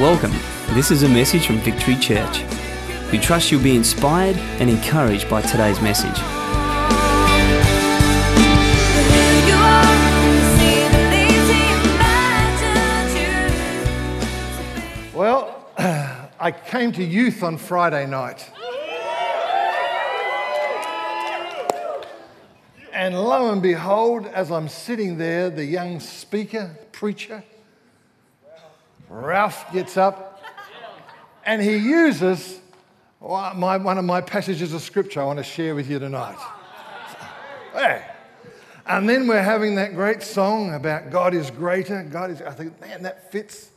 Welcome. This is a message from Victory Church. We trust you'll be inspired and encouraged by today's message. Well, I came to youth on Friday night. And lo and behold, as I'm sitting there, the young speaker, preacher, Ralph gets up and he uses one of my passages of scripture I want to share with you tonight. Hey. And then we're having that great song about God is greater. God is, I think, man, that fits.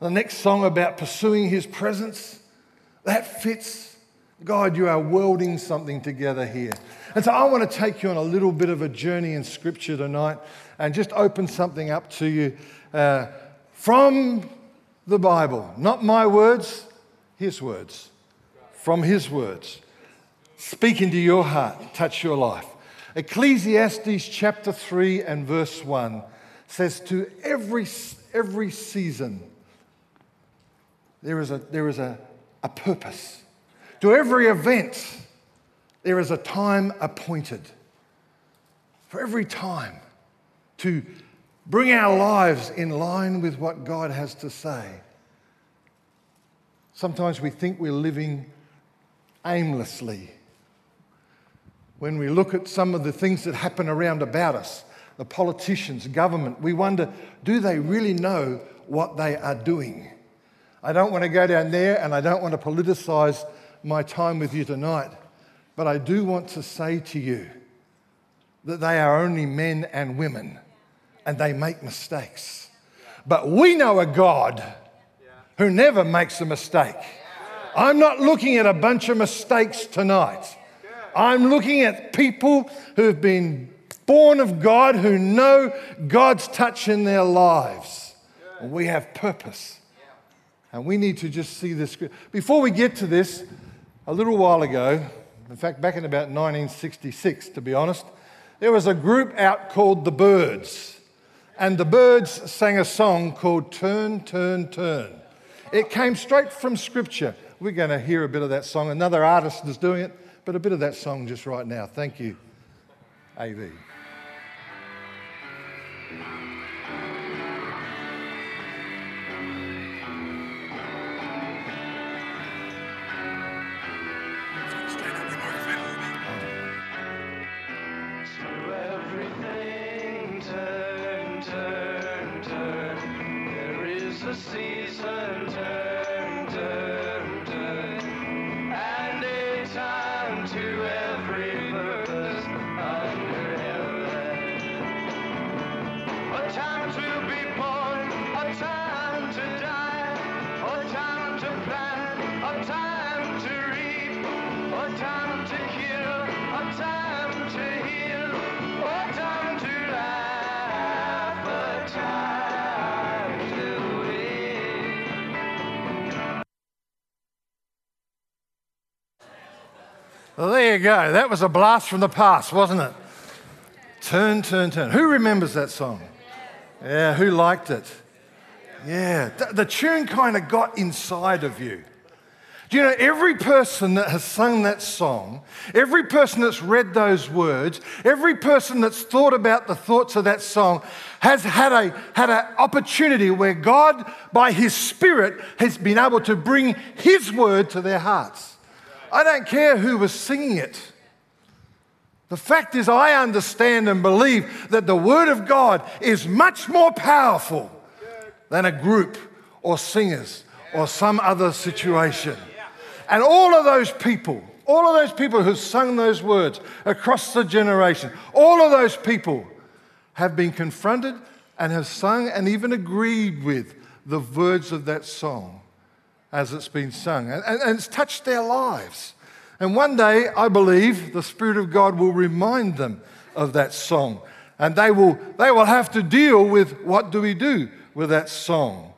The next song about pursuing his presence, that fits. God, you are welding something together here. And so I want to take you on a little bit of a journey in scripture tonight and just open something up to you. Uh, from the Bible. Not my words, His words. From His words. Speak into your heart, touch your life. Ecclesiastes chapter 3 and verse 1 says, To every, every season, there is, a, there is a, a purpose. To every event, there is a time appointed. For every time to bring our lives in line with what God has to say. Sometimes we think we're living aimlessly. When we look at some of the things that happen around about us, the politicians, government, we wonder do they really know what they are doing? I don't want to go down there and I don't want to politicize my time with you tonight, but I do want to say to you that they are only men and women and they make mistakes. But we know a God who never makes a mistake. I'm not looking at a bunch of mistakes tonight. I'm looking at people who've been born of God, who know God's touch in their lives. And we have purpose. And we need to just see this. Before we get to this, a little while ago, in fact, back in about 1966, to be honest, there was a group out called the Byrds and the Byrds sang a song called Turn, Turn, Turn. It came straight from Scripture. We're going to hear a bit of that song. Another artist is doing it, but a bit of that song just right now. Thank you, AV. Well, there you go. That was a blast from the past, wasn't it? Turn, turn, turn. Who remembers that song? Yeah, who liked it? Yeah, the tune kind of got inside of you. Do you know, every person that has sung that song, every person that's read those words, every person that's thought about the thoughts of that song has had a had an opportunity where God, by His Spirit, has been able to bring His word to their hearts. I don't care who was singing it. The fact is, I understand and believe that the Word of God is much more powerful than a group or singers or some other situation. And all of those people, all of those people who've sung those words across the generation, all of those people have been confronted and have sung and even agreed with the words of that song as it's been sung. And, and, it's touched their lives. And one day, I believe, the Spirit of God will remind them of that song. And they will, they will have to deal with what do we do with that song.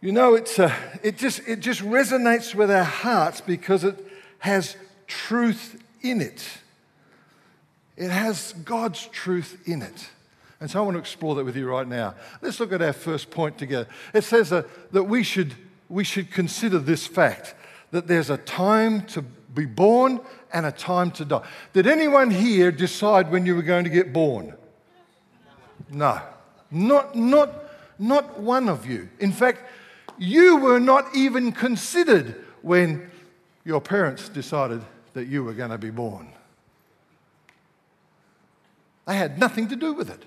You know, it's a, it, just, it just resonates with our hearts because it has truth in it. It has God's truth in it. And so I want to explore that with you right now. Let's look at our first point together. It says uh, that we should, we should consider this fact that there's a time to be born and a time to die. Did anyone here decide when you were going to get born? No. Not, not, not one of you. In fact, you were not even considered when your parents decided that you were going to be born. They had nothing to do with it.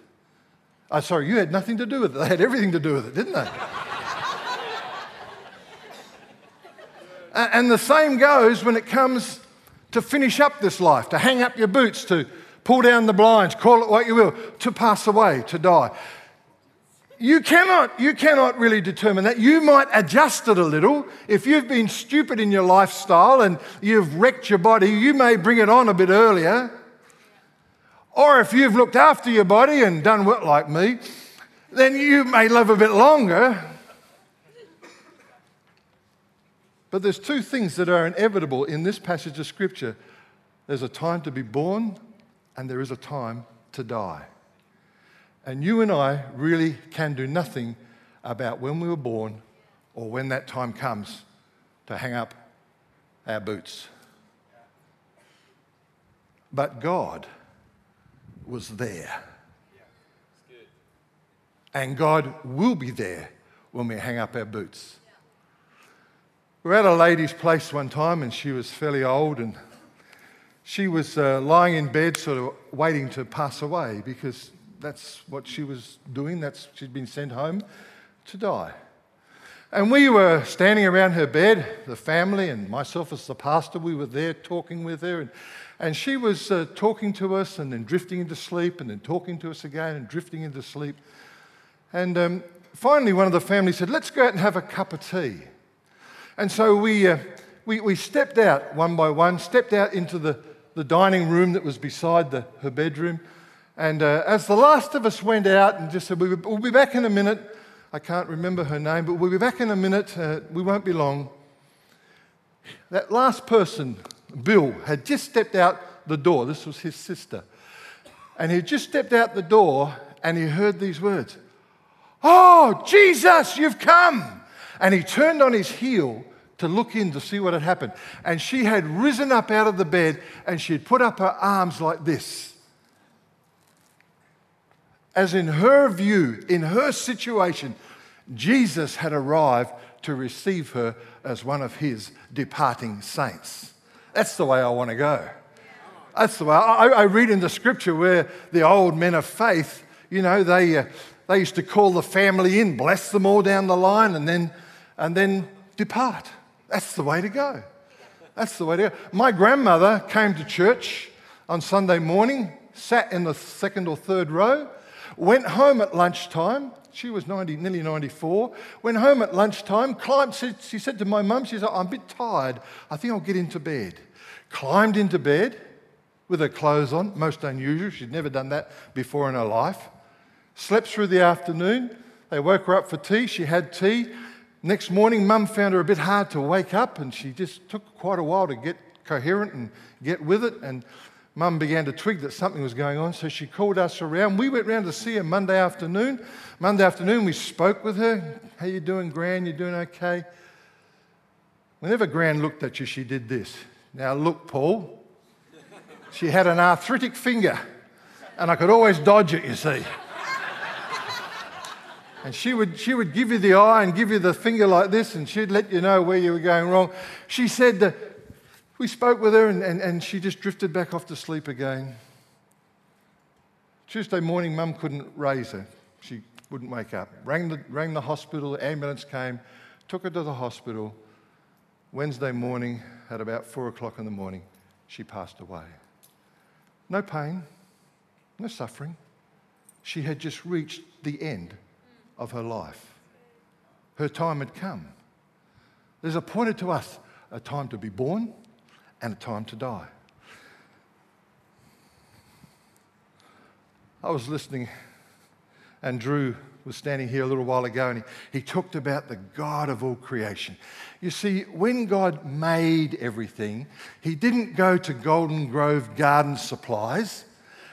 Oh, sorry, you had nothing to do with it. They had everything to do with it, didn't they? And the same goes when it comes to finish up this life, to hang up your boots, to pull down the blinds, call it what you will, to pass away, to die. You cannot, you cannot really determine that. You might adjust it a little. If you've been stupid in your lifestyle and you've wrecked your body, you may bring it on a bit earlier. Or if you've looked after your body and done well like me, then you may live a bit longer. But there's two things that are inevitable in this passage of Scripture there's a time to be born, and there is a time to die. And you and I really can do nothing about when we were born or when that time comes to hang up our boots. But God was there. And God will be there when we hang up our boots. We were at a lady's place one time, and she was fairly old, and she was uh, lying in bed, sort of waiting to pass away because that's what she was doing. That's she'd been sent home to die. And we were standing around her bed, the family and myself as the pastor. We were there talking with her, and, and she was uh, talking to us, and then drifting into sleep, and then talking to us again, and drifting into sleep. And um, finally, one of the family said, "Let's go out and have a cup of tea." And so we, uh, we, we stepped out one by one, stepped out into the, the dining room that was beside the, her bedroom. And uh, as the last of us went out and just said, We'll be back in a minute. I can't remember her name, but we'll be back in a minute. Uh, we won't be long. That last person, Bill, had just stepped out the door. This was his sister. And he just stepped out the door and he heard these words Oh, Jesus, you've come. And he turned on his heel to look in to see what had happened. And she had risen up out of the bed and she had put up her arms like this. As in her view, in her situation, Jesus had arrived to receive her as one of his departing saints. That's the way I want to go. That's the way I, I read in the scripture where the old men of faith, you know, they, uh, they used to call the family in, bless them all down the line, and then and then depart. That's the way to go. That's the way to go. My grandmother came to church on Sunday morning, sat in the second or third row, went home at lunchtime. She was 90, nearly 94. Went home at lunchtime, climbed, she said to my mum, she said, I'm a bit tired. I think I'll get into bed. Climbed into bed with her clothes on, most unusual. She'd never done that before in her life. Slept through the afternoon. They woke her up for tea. She had tea. Next morning, mum found her a bit hard to wake up, and she just took quite a while to get coherent and get with it. And mum began to twig that something was going on, so she called us around. We went round to see her Monday afternoon. Monday afternoon, we spoke with her. How you doing, Gran? You doing okay? Whenever Gran looked at you, she did this. Now look, Paul. She had an arthritic finger, and I could always dodge it, you see. And she would, she would give you the eye and give you the finger like this, and she'd let you know where you were going wrong. She said that we spoke with her, and, and, and she just drifted back off to sleep again. Tuesday morning, mum couldn't raise her. She wouldn't wake up. Rang the, rang the hospital, ambulance came, took her to the hospital. Wednesday morning, at about four o'clock in the morning, she passed away. No pain, no suffering. She had just reached the end of her life. Her time had come. There's appointed to us a time to be born and a time to die. I was listening, and Drew was standing here a little while ago, and he, he talked about the God of all creation. You see, when God made everything, He didn't go to Golden Grove Garden Supplies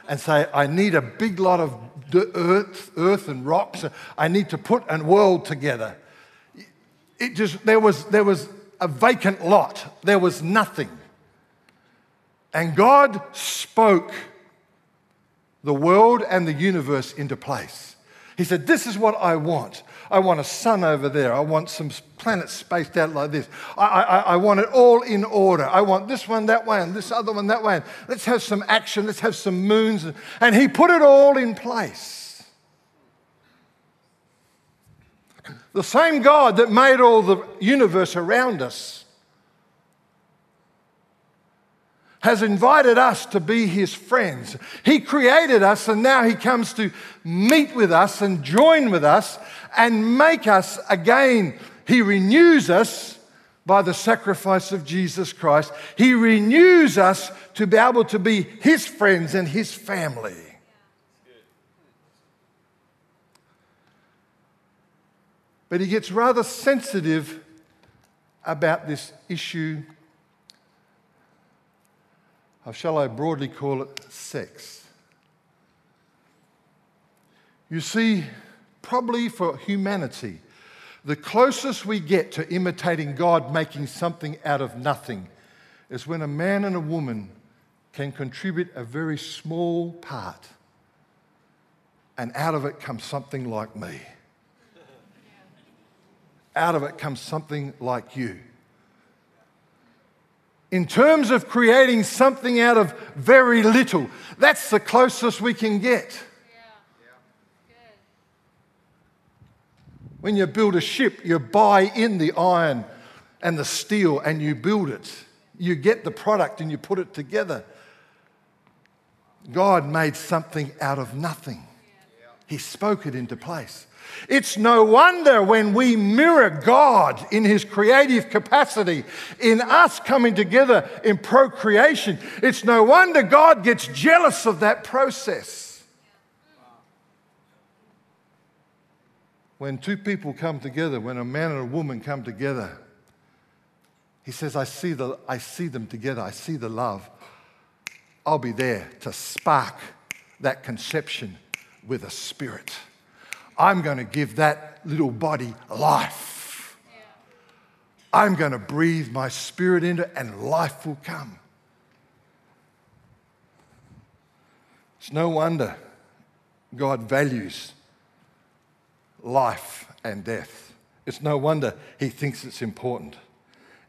and say, I need a big lot of earth, earth and rocks. I need to put a world together. It just, there was, there was a vacant lot. There was nothing. And God spoke the world and the universe into place. He said, This is what I want. I want a sun over there. I want some planets spaced out like this. I, I, I want it all in order. I want this one that way and this other one that way. let's have some action. Let's have some moons. And he put it all in place. The same God that made all the universe around us has invited us to be his friends. He created us and now he comes to meet with us and join with us and make us again. He renews us by the sacrifice of Jesus Christ. He renews us to be able to be his friends and his family. But he gets rather sensitive about this issue of, shall I broadly call it, sex. You see, probably for humanity, the closest we get to imitating God making something out of nothing is when a man and a woman can contribute a very small part, and out of it comes something like me. Out of it comes something like you in terms of creating something out of very little. That's the closest we can get. When you build a ship, you buy in the iron and the steel and you build it. You get the product and you put it together. God made something out of nothing, He spoke it into place. It's no wonder when we mirror God in His creative capacity, in us coming together in procreation, it's no wonder God gets jealous of that process. When two people come together, when a man and a woman come together, he says, I see, the, I see them together, I see the love. I'll be there to spark that conception with a spirit. I'm going to give that little body life. I'm going to breathe my spirit into it, and life will come. It's no wonder God values life and death. It's no wonder He thinks it's important.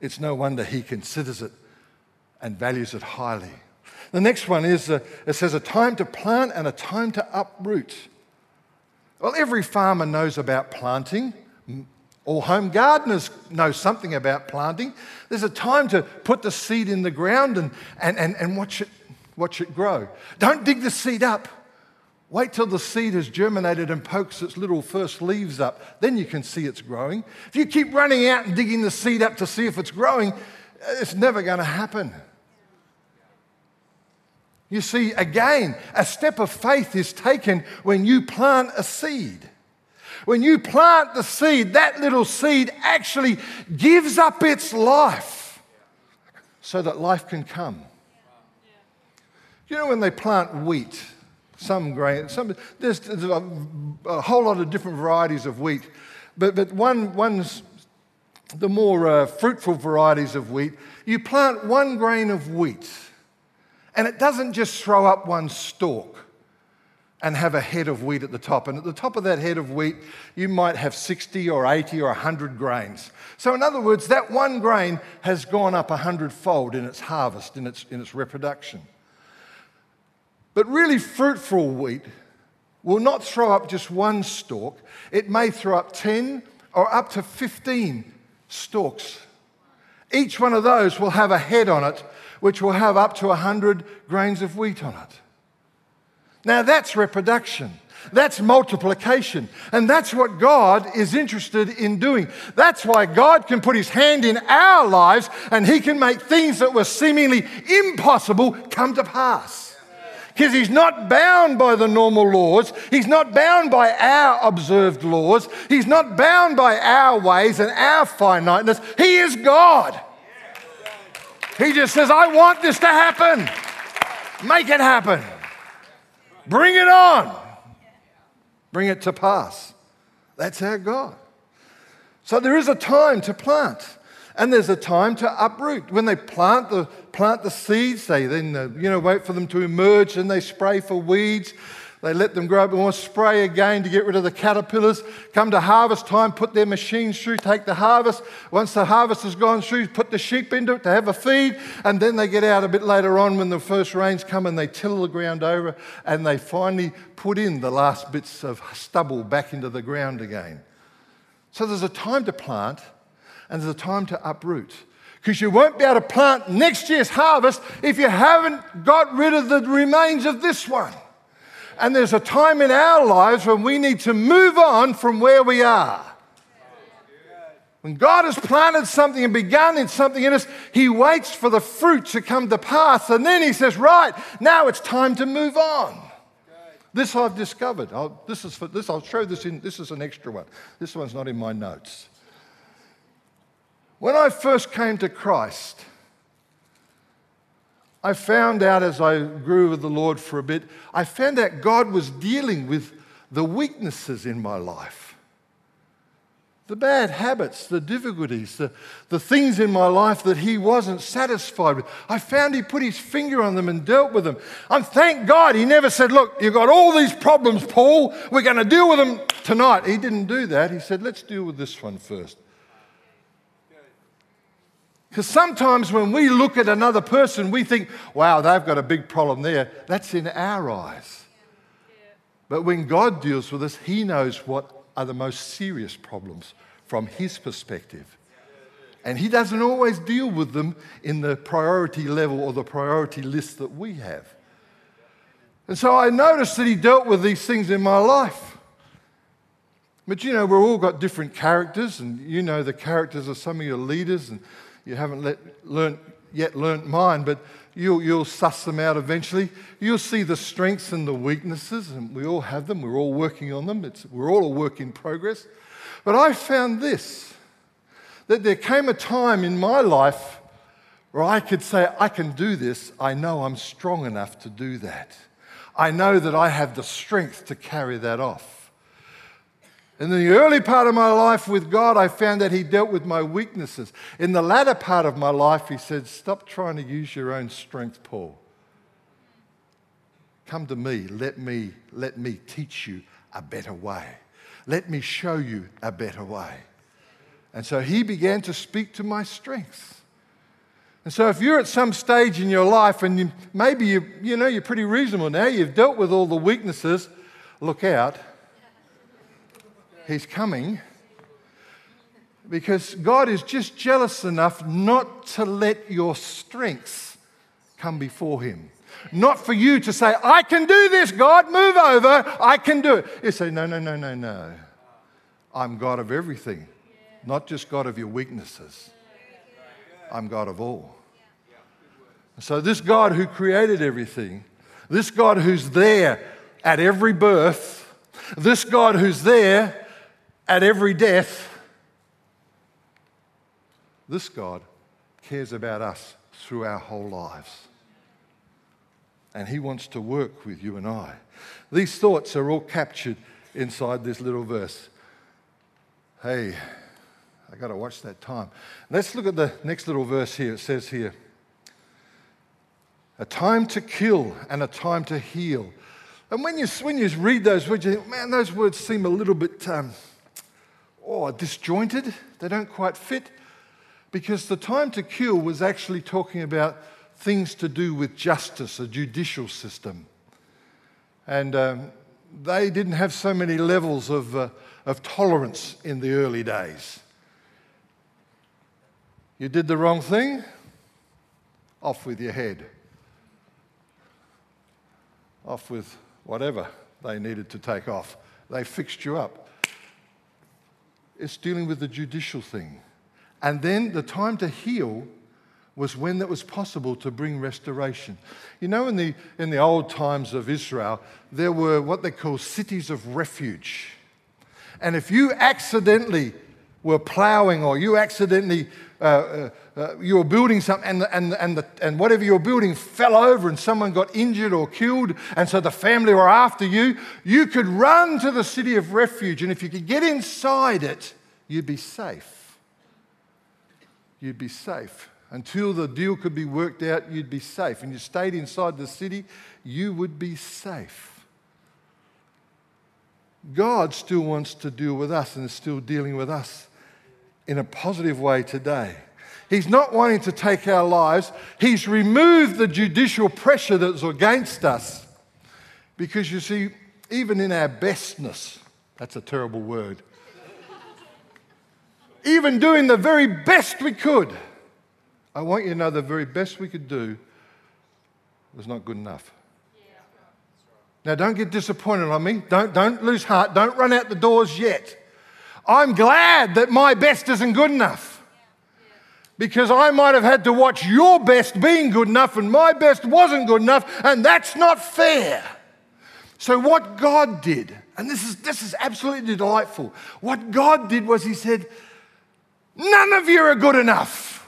It's no wonder He considers it and values it highly. The next one is uh, it says a time to plant and a time to uproot. Well, every farmer knows about planting. All home gardeners know something about planting. There's a time to put the seed in the ground and, and, and, and watch, it, watch it grow. Don't dig the seed up. Wait till the seed has germinated and pokes its little first leaves up. Then you can see it's growing. If you keep running out and digging the seed up to see if it's growing, it's never going to happen. You see, again, a step of faith is taken when you plant a seed. When you plant the seed, that little seed actually gives up its life so that life can come. You know, when they plant wheat, some grain, some, there's, there's a, a, whole lot of different varieties of wheat, but, but one, one's the more uh, fruitful varieties of wheat. You plant one grain of wheat and it doesn't just throw up one stalk and have a head of wheat at the top. And at the top of that head of wheat, you might have 60 or 80 or 100 grains. So, in other words, that one grain has gone up a hundredfold in its harvest, in its, in its reproduction. But really fruitful wheat will not throw up just one stalk, it may throw up 10 or up to 15 stalks. Each one of those will have a head on it which will have up to 100 grains of wheat on it. Now that's reproduction. That's multiplication. And that's what God is interested in doing. That's why God can put his hand in our lives and he can make things that were seemingly impossible come to pass. Because he's not bound by the normal laws. He's not bound by our observed laws. He's not bound by our ways and our finiteness. He is God. He just says, I want this to happen. Make it happen. Bring it on. Bring it to pass. That's our God. So there is a time to plant. And there's a time to uproot. When they plant the, plant the seeds, they then uh, you know, wait for them to emerge and they spray for weeds. They let them grow up to spray again to get rid of the caterpillars. Come to harvest time, put their machines through, take the harvest. Once the harvest has gone through, put the sheep into it to have a feed. And then they get out a bit later on when the first rains come and they till the ground over and they finally put in the last bits of stubble back into the ground again. So there's a time to plant and there's a time to uproot. Because you won't be able to plant next year's harvest if you haven't got rid of the remains of this one. And there's a time in our lives when we need to move on from where we are. When God has planted something and begun in something in us, He waits for the fruit to come to pass. And then He says, Right, now it's time to move on. This I've discovered. I'll, this is for this. I'll show this in. This is an extra one. This one's not in my notes. When I first came to Christ, I found out as I grew with the Lord for a bit, I found out God was dealing with the weaknesses in my life. The bad habits, the difficulties, the, the things in my life that He wasn't satisfied with. I found He put His finger on them and dealt with them. And thank God He never said, Look, you've got all these problems, Paul. We're going to deal with them tonight. He didn't do that. He said, Let's deal with this one first. Because sometimes when we look at another person, we think, wow, they've got a big problem there. That's in our eyes. But when God deals with us, He knows what are the most serious problems from His perspective. And He doesn't always deal with them in the priority level or the priority list that we have. And so I noticed that He dealt with these things in my life. But you know, we've all got different characters, and you know the characters of some of your leaders and you haven't let, learnt, yet learnt mine, but you'll, you'll suss them out eventually. You'll see the strengths and the weaknesses, and we all have them. We're all working on them. It's, we're all a work in progress. But I found this that there came a time in my life where I could say, I can do this. I know I'm strong enough to do that. I know that I have the strength to carry that off. In the early part of my life with God, I found that He dealt with my weaknesses. In the latter part of my life, He said, Stop trying to use your own strength, Paul. Come to me. Let me, let me teach you a better way. Let me show you a better way. And so He began to speak to my strengths. And so, if you're at some stage in your life and you, maybe you, you know you're pretty reasonable now, you've dealt with all the weaknesses, look out He's coming because God is just jealous enough not to let your strengths come before Him. Not for you to say, I can do this, God, move over, I can do it. You say, No, no, no, no, no. I'm God of everything, not just God of your weaknesses. I'm God of all. So, this God who created everything, this God who's there at every birth, this God who's there at every death, this God cares about us through our whole lives. And He wants to work with you and I. These thoughts are all captured inside this little verse. Hey, I got to watch that time. Let's look at the next little verse here. It says here, a time to kill and a time to heal. And when you, when you read those words, you think, man, those words seem a little bit um, oh, disjointed. They don't quite fit. Because the time to kill was actually talking about things to do with justice, a judicial system. And um, they didn't have so many levels of, uh, of tolerance in the early days. You did the wrong thing, off with your head. Off with whatever they needed to take off. They fixed you up. It's dealing with the judicial thing. And then the time to heal was when it was possible to bring restoration. You know, in the, in the old times of Israel, there were what they call cities of refuge. And if you accidentally were plowing or you accidentally uh, uh, uh, you were building something and, and, and, the, and whatever you were building fell over and someone got injured or killed and so the family were after you. You could run to the city of refuge and if you could get inside it you'd be safe. You'd be safe. Until the deal could be worked out you'd be safe. And you stayed inside the city you would be safe. God still wants to deal with us and is still dealing with us in a positive way today. He's not wanting to take our lives. He's removed the judicial pressure that's against us. Because you see, even in our bestness, that's a terrible word, even doing the very best we could, I want you to know the very best we could do was not good enough. Now, don't get disappointed on me. Don't, don't lose heart. Don't run out the doors yet. I'm glad that my best isn't good enough. Because I might have had to watch your best being good enough and my best wasn't good enough, and that's not fair. So, what God did, and this is, this is absolutely delightful, what God did was He said, None of you are good enough.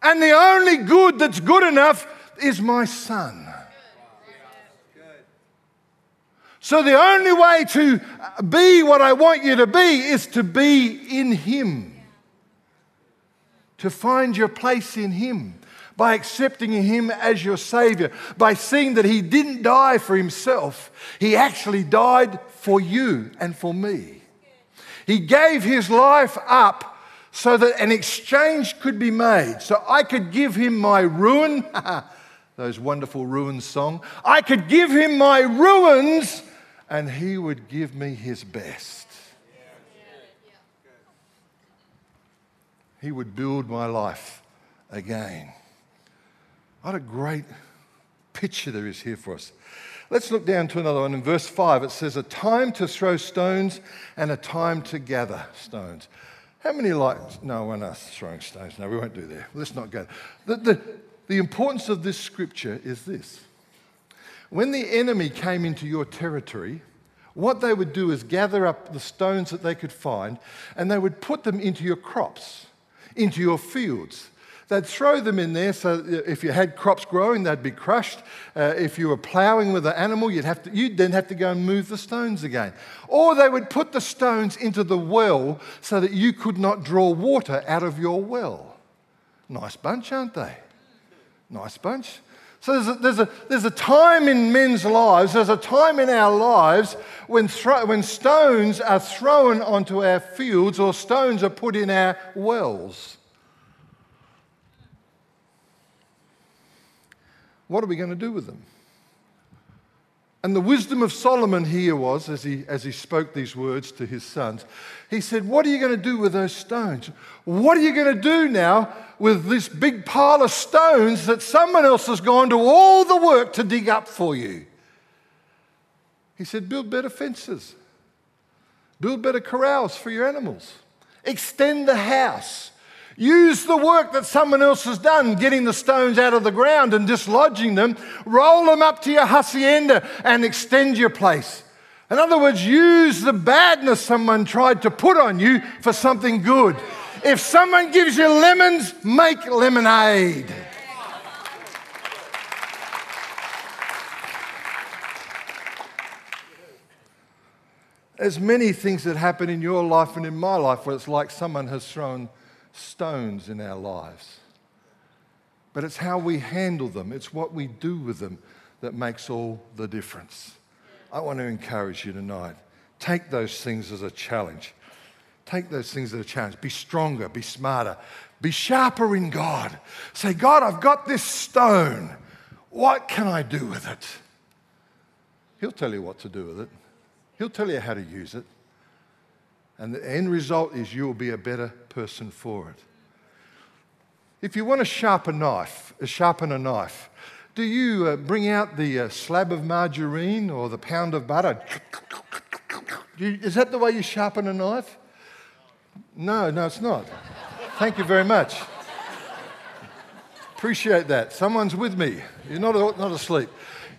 And the only good that's good enough is my son. So the only way to uh, be what I want you to be is to be in Him. To find your place in Him by accepting Him as your Savior, by seeing that He didn't die for Himself, He actually died for you and for me. He gave His life up so that an exchange could be made. So I could give Him my ruin. those wonderful ruins song. I could give him my ruins and he would give me his best. He would build my life again. What a great picture there is here for us. Let's look down to another one. In verse 5, it says, A time to throw stones and a time to gather stones. How many like, no one else throwing stones? No, we won't do that. Let's not go. The, the, the importance of this scripture is this when the enemy came into your territory, what they would do is gather up the stones that they could find and they would put them into your crops, into your fields. They'd throw them in there so if you had crops growing, they'd be crushed. Uh, if you were ploughing with an animal, you'd, have to, you'd then have to go and move the stones again. Or they would put the stones into the well so that you could not draw water out of your well. Nice bunch, aren't they? Nice bunch. So there's a, there's, a, there's a time in men's lives, there's a time in our lives when, thro- when stones are thrown onto our fields or stones are put in our wells. What are we going to do with them? And the wisdom of Solomon here was, as he, as he spoke these words to his sons, he said, What are you going to do with those stones? What are you going to do now with this big pile of stones that someone else has gone to all the work to dig up for you? He said, Build better fences, build better corrals for your animals, extend the house. Use the work that someone else has done, getting the stones out of the ground and dislodging them. Roll them up to your hacienda and extend your place. In other words, use the badness someone tried to put on you for something good. If someone gives you lemons, make lemonade. There's many things that happen in your life and in my life where it's like someone has thrown stones in our lives. But it's how we handle them, it's what we do with them that makes all the difference. I want to encourage you tonight. Take those things as a challenge. Take those things as a challenge. Be stronger, be smarter, be sharper in God. Say, God, I've got this stone. What can I do with it? He'll tell you what to do with it, He'll tell you how to use it. And the end result is you'll be a better person for it. If you want to sharpen a knife, sharpen a knife, do you uh, bring out the uh, slab of margarine or the pound of butter? You, is that the way you sharpen a knife? No, no, it's not. Thank you very much. Appreciate that. Someone's with me. You're not, not asleep.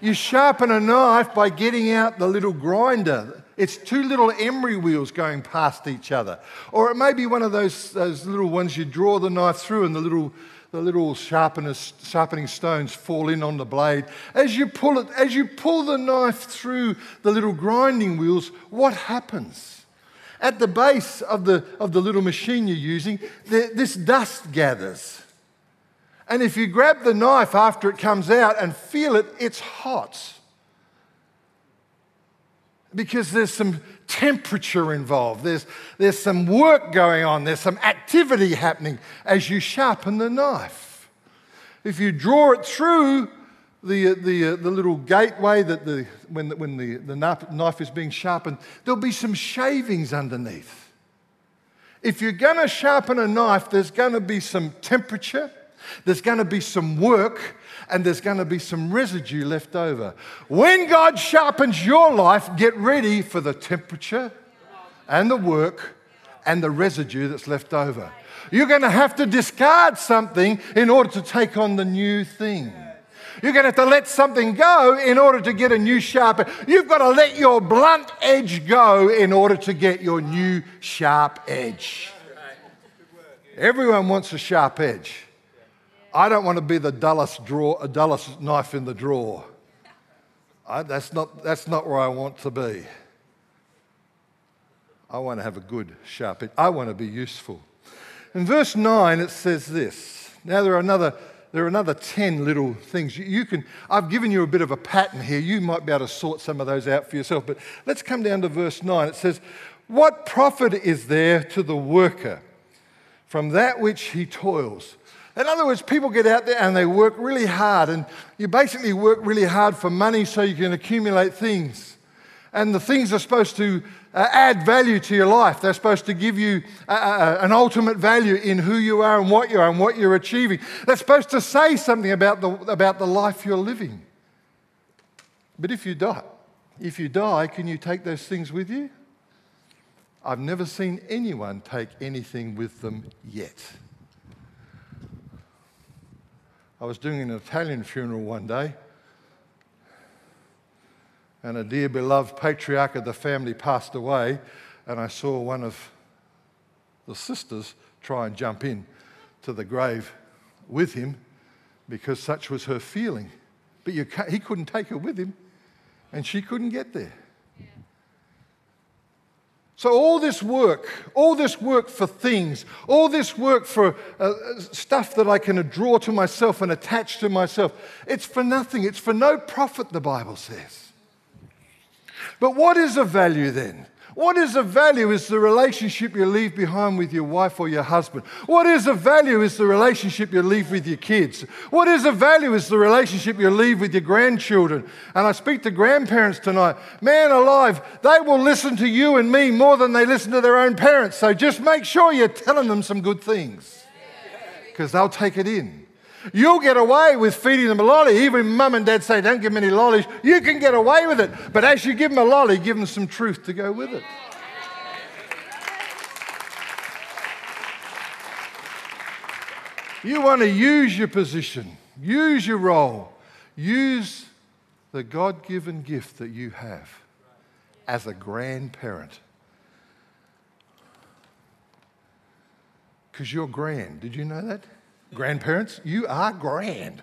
You sharpen a knife by getting out the little grinder. It's two little emery wheels going past each other. Or it may be one of those, those little ones you draw the knife through and the little, the little sharpening stones fall in on the blade. As you pull it, as you pull the knife through the little grinding wheels, what happens? At the base of the, of the little machine you're using, this dust gathers. And if you grab the knife after it comes out and feel it, it's hot. Because there's some temperature involved, there's, there's some work going on, there's some activity happening as you sharpen the knife. If you draw it through the, uh, the, uh, the little gateway that the, when, the, when the, the knife is being sharpened, there'll be some shavings underneath. If you're going to sharpen a knife, there's going to be some temperature, there's going to be some work and there's going to be some residue left over. When God sharpens your life, get ready for the temperature and the work and the residue that's left over. You're going to have to discard something in order to take on the new thing. You're going to have to let something go in order to get a new sharp. You've got to let your blunt edge go in order to get your new sharp edge. Everyone wants a sharp edge. I don't want to be the dullest, drawer, dullest knife in the drawer. I, that's, not, that's not where I want to be. I want to have a good, sharp edge. I want to be useful. In verse 9, it says this. Now, there are another, there are another 10 little things. You, you can, I've given you a bit of a pattern here. You might be able to sort some of those out for yourself. But let's come down to verse 9. It says, What profit is there to the worker from that which he toils? In other words, people get out there and they work really hard, and you basically work really hard for money so you can accumulate things. And the things are supposed to uh, add value to your life. They're supposed to give you uh, uh, an ultimate value in who you are and what you are and what you're achieving. They're supposed to say something about the, about the life you're living. But if you die, if you die, can you take those things with you? I've never seen anyone take anything with them yet. I was doing an Italian funeral one day, and a dear beloved patriarch of the family passed away, and I saw one of the sisters try and jump in to the grave with him because such was her feeling. But he couldn't take her with him, and she couldn't get there. So, all this work, all this work for things, all this work for uh, stuff that I can draw to myself and attach to myself, it's for nothing. It's for no profit, the Bible says. But what is of value then? What is of value is the relationship you leave behind with your wife or your husband. What is of value is the relationship you leave with your kids. What is of value is the relationship you leave with your grandchildren. And I speak to grandparents tonight. Man alive, they will listen to you and me more than they listen to their own parents. So just make sure you're telling them some good things because they'll take it in. You'll get away with feeding them a lolly. Even mum and dad say, don't give them any lollies. You can get away with it. But as you give them a lolly, give them some truth to go with it. You want to use your position, use your role, use the God given gift that you have as a grandparent. Because you're grand. Did you know that? Grandparents, you are grand.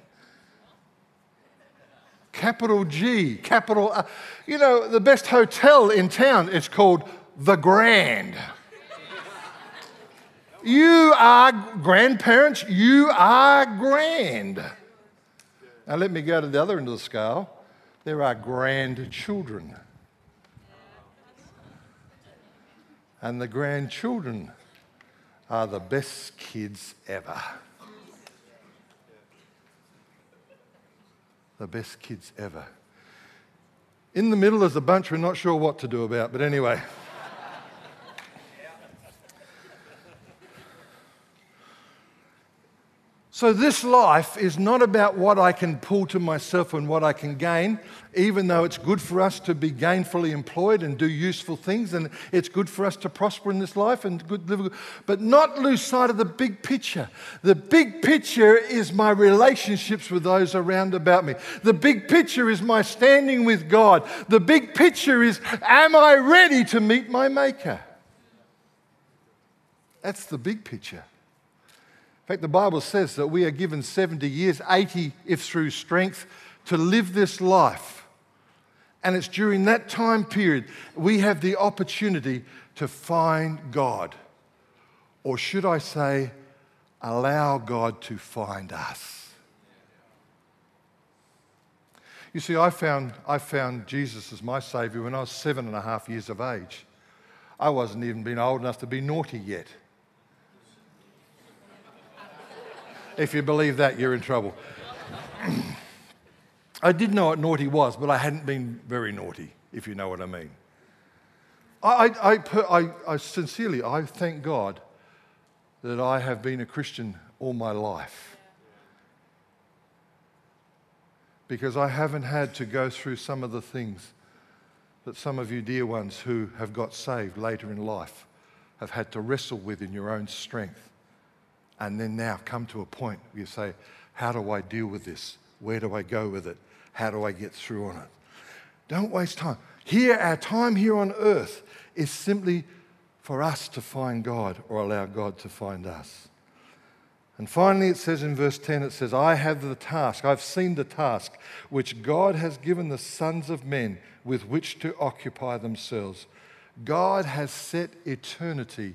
Capital G, capital, uh, you know, the best hotel in town is called The Grand. You are grandparents, you are grand. Now, let me go to the other end of the scale. There are grandchildren. And the grandchildren are the best kids ever. The best kids ever. In the middle is a bunch we're not sure what to do about, but anyway. So, this life is not about what I can pull to myself and what I can gain, even though it's good for us to be gainfully employed and do useful things, and it's good for us to prosper in this life and good, live, but not lose sight of the big picture. The big picture is my relationships with those around about me. The big picture is my standing with God. The big picture is, am I ready to meet my Maker? That's the big picture. In fact, the Bible says that we are given 70 years, 80 if through strength, to live this life. And it's during that time period we have the opportunity to find God. Or should I say, allow God to find us. You see, I found, I found Jesus as my Savior when I was seven and a half years of age. I wasn't even been old enough to be naughty yet. If you believe that, you're in trouble. I did know what naughty was, but I hadn't been very naughty, if you know what I mean. I, I, I, I, sincerely, I thank God that I have been a Christian all my life. Because I haven't had to go through some of the things that some of you dear ones who have got saved later in life have had to wrestle with in your own strength and then now come to a point where you say, How do I deal with this? Where do I go with it? How do I get through on it? Don't waste time. Here, our time here on earth is simply for us to find God or allow God to find us. And finally, it says in verse 10, it says, I have the task, I've seen the task which God has given the sons of men with which to occupy themselves. God has set eternity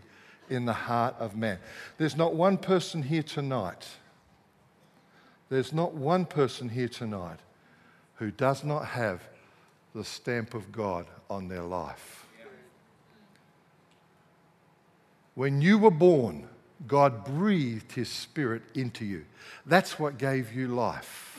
in the heart of man. There's not one person here tonight, there's not one person here tonight who does not have the stamp of God on their life. When you were born, God breathed his spirit into you. That's what gave you life.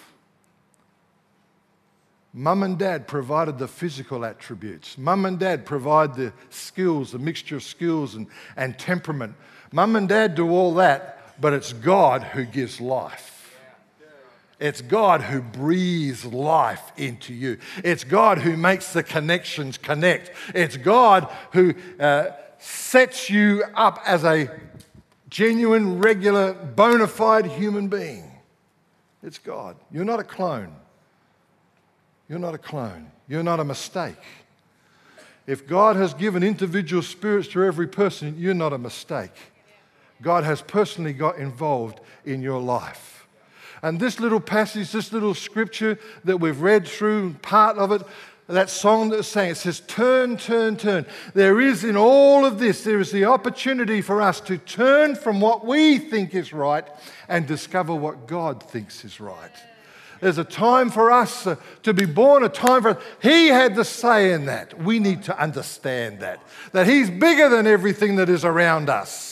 Mum and dad provided the physical attributes. Mum and dad provide the skills, the mixture of skills and, and temperament. Mum and dad do all that, but it's God who gives life. It's God who breathes life into you. It's God who makes the connections connect. It's God who uh, sets you up as a genuine, regular, bona fide human being. It's God. You're not a clone. You're not a clone. You're not a mistake. If God has given individual spirits to every person, you're not a mistake. God has personally got involved in your life. And this little passage, this little scripture that we've read through, part of it, that song that was saying, it says, Turn, turn, turn. There is in all of this, there is the opportunity for us to turn from what we think is right and discover what God thinks is right. There's a time for us uh, to be born, a time for He had the say in that. We need to understand that. That He's bigger than everything that is around us.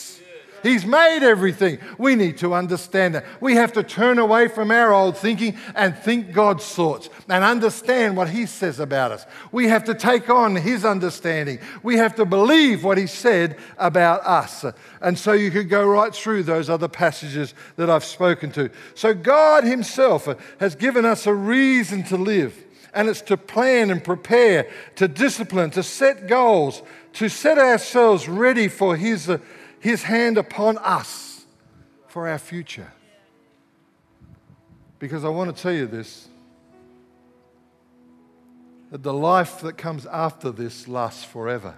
He's made everything. We need to understand that. We have to turn away from our old thinking and think God's thoughts and understand what He says about us. We have to take on His understanding. We have to believe what He said about us. And so you could go right through those other passages that I've spoken to. So God Himself has given us a reason to live. And it's to plan and prepare, to discipline, to set goals, to set ourselves ready for His his hand upon us for our future. Because I want to tell you this that the life that comes after this lasts forever.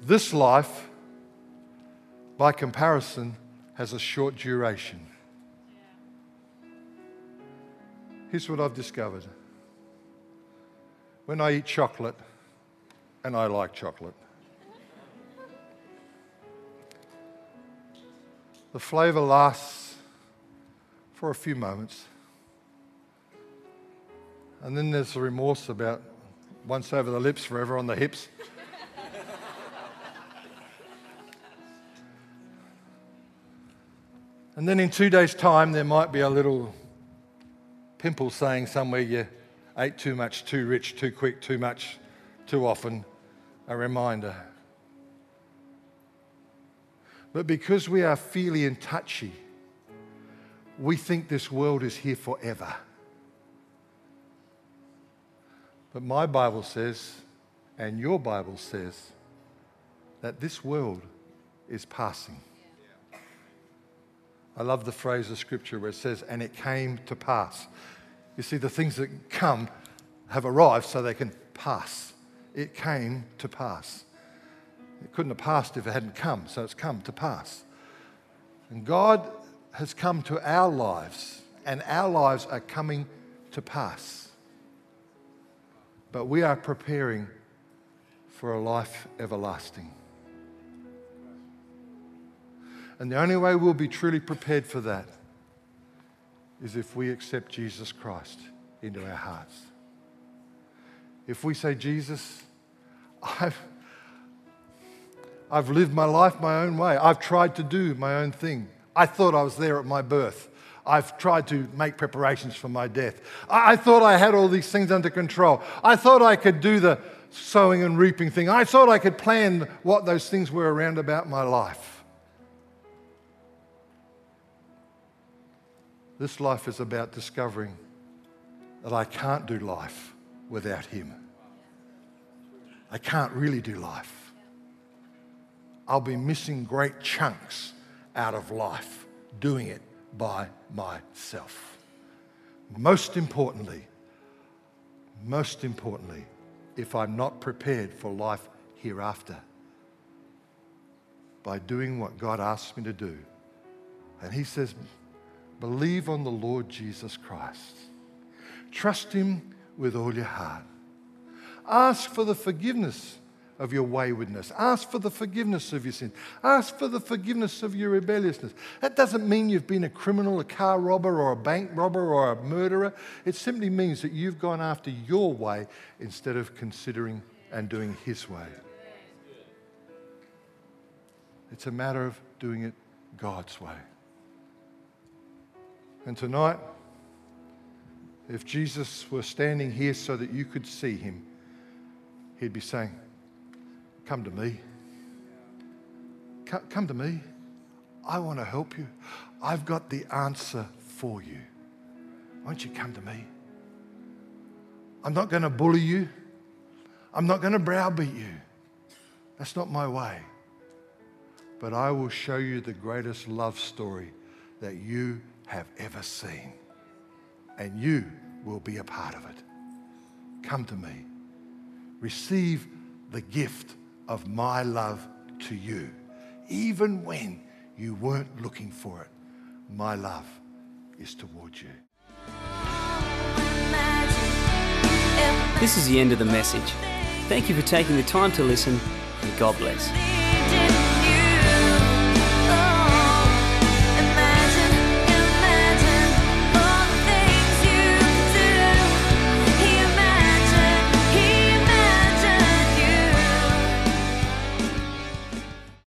This life, by comparison, has a short duration. Here's what I've discovered. When I eat chocolate, and I like chocolate, The flavor lasts for a few moments. And then there's the remorse about once over the lips, forever on the hips. and then in two days' time, there might be a little pimple saying somewhere you ate too much, too rich, too quick, too much, too often. A reminder. But because we are feely and touchy, we think this world is here forever. But my Bible says, and your Bible says, that this world is passing. I love the phrase of scripture where it says, and it came to pass. You see, the things that come have arrived so they can pass. It came to pass. It couldn't have passed if it hadn't come, so it's come to pass. And God has come to our lives, and our lives are coming to pass. But we are preparing for a life everlasting. And the only way we'll be truly prepared for that is if we accept Jesus Christ into our hearts. If we say, Jesus, I've, I've lived my life my own way. I've tried to do my own thing. I thought I was there at my birth. I've tried to make preparations for my death. I, I thought I had all these things under control. I thought I could do the sowing and reaping thing. I thought I could plan what those things were around about my life. This life is about discovering that I can't do life without Him. I can't really do life. I'll be missing great chunks out of life doing it by myself. Most importantly, most importantly, if I'm not prepared for life hereafter by doing what God asks me to do. And He says, believe on the Lord Jesus Christ, trust Him with all your heart, ask for the forgiveness of your waywardness. Ask for the forgiveness of your sins. Ask for the forgiveness of your rebelliousness. That doesn't mean you've been a criminal, a car robber, or a bank robber, or a murderer. It simply means that you've gone after your way instead of considering and doing His way. It's a matter of doing it God's way. And tonight, if Jesus were standing here so that you could see him, he'd be saying, Come to me. Come to me. I want to help you. I've got the answer for you. Won't you come to me? I'm not going to bully you. I'm not going to browbeat you. That's not my way. But I will show you the greatest love story that you have ever seen. And you will be a part of it. Come to me. Receive the gift of my love to you, even when you weren't looking for it. My love is towards you. This is the end of the message. Thank you for taking the time to listen, and God bless.